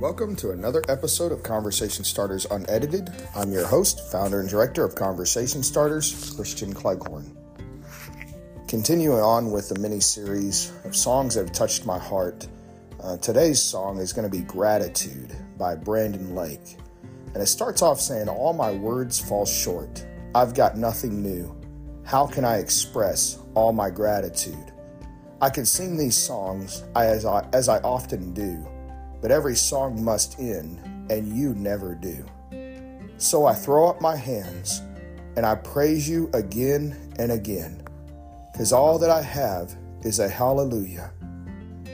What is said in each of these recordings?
Welcome to another episode of Conversation Starters Unedited. I'm your host, founder, and director of Conversation Starters, Christian Cleghorn. Continuing on with the mini series of songs that have touched my heart, uh, today's song is going to be Gratitude by Brandon Lake. And it starts off saying, All my words fall short. I've got nothing new. How can I express all my gratitude? I can sing these songs as I, as I often do, but every song must end, and you never do. So I throw up my hands and I praise you again and again, because all that I have is a hallelujah.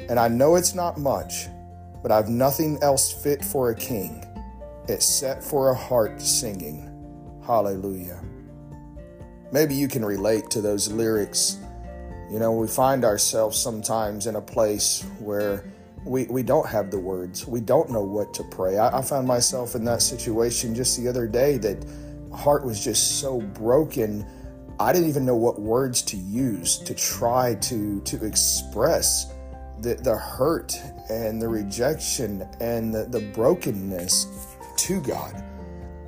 And I know it's not much, but I've nothing else fit for a king except for a heart singing hallelujah. Maybe you can relate to those lyrics. You know, we find ourselves sometimes in a place where we, we don't have the words. We don't know what to pray. I, I found myself in that situation just the other day that heart was just so broken. I didn't even know what words to use to try to to express the, the hurt and the rejection and the, the brokenness to God.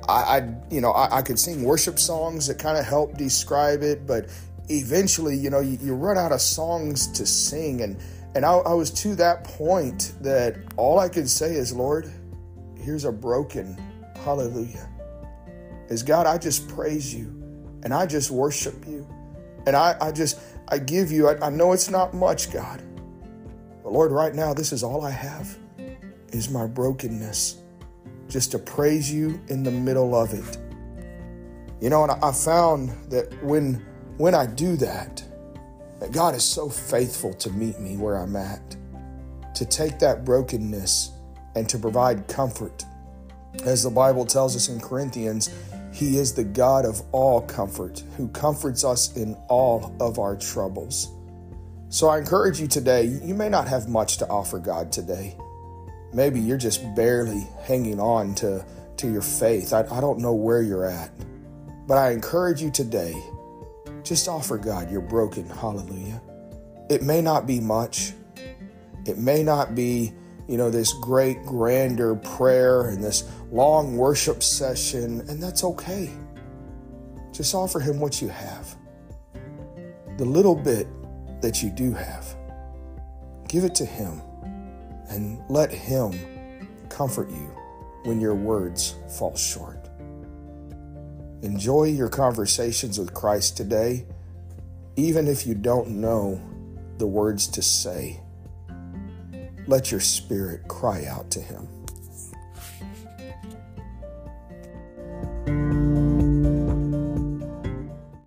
I, I you know, I, I, could sing worship songs that kind of help describe it, but eventually, you know, you, you run out of songs to sing. And, and I, I was to that point that all I could say is, Lord, here's a broken hallelujah. Is God, I just praise you and I just worship you. And I, I just, I give you, I, I know it's not much, God. But Lord, right now, this is all I have is my brokenness just to praise you in the middle of it. You know, and I found that when when I do that, that God is so faithful to meet me where I'm at, to take that brokenness and to provide comfort. As the Bible tells us in Corinthians, He is the God of all comfort, who comforts us in all of our troubles. So I encourage you today, you may not have much to offer God today. Maybe you're just barely hanging on to, to your faith. I, I don't know where you're at. But I encourage you today just offer God your broken hallelujah. It may not be much, it may not be, you know, this great, grander prayer and this long worship session, and that's okay. Just offer Him what you have. The little bit that you do have, give it to Him and let Him comfort you when your words fall short. Enjoy your conversations with Christ today, even if you don't know the words to say. Let your spirit cry out to Him.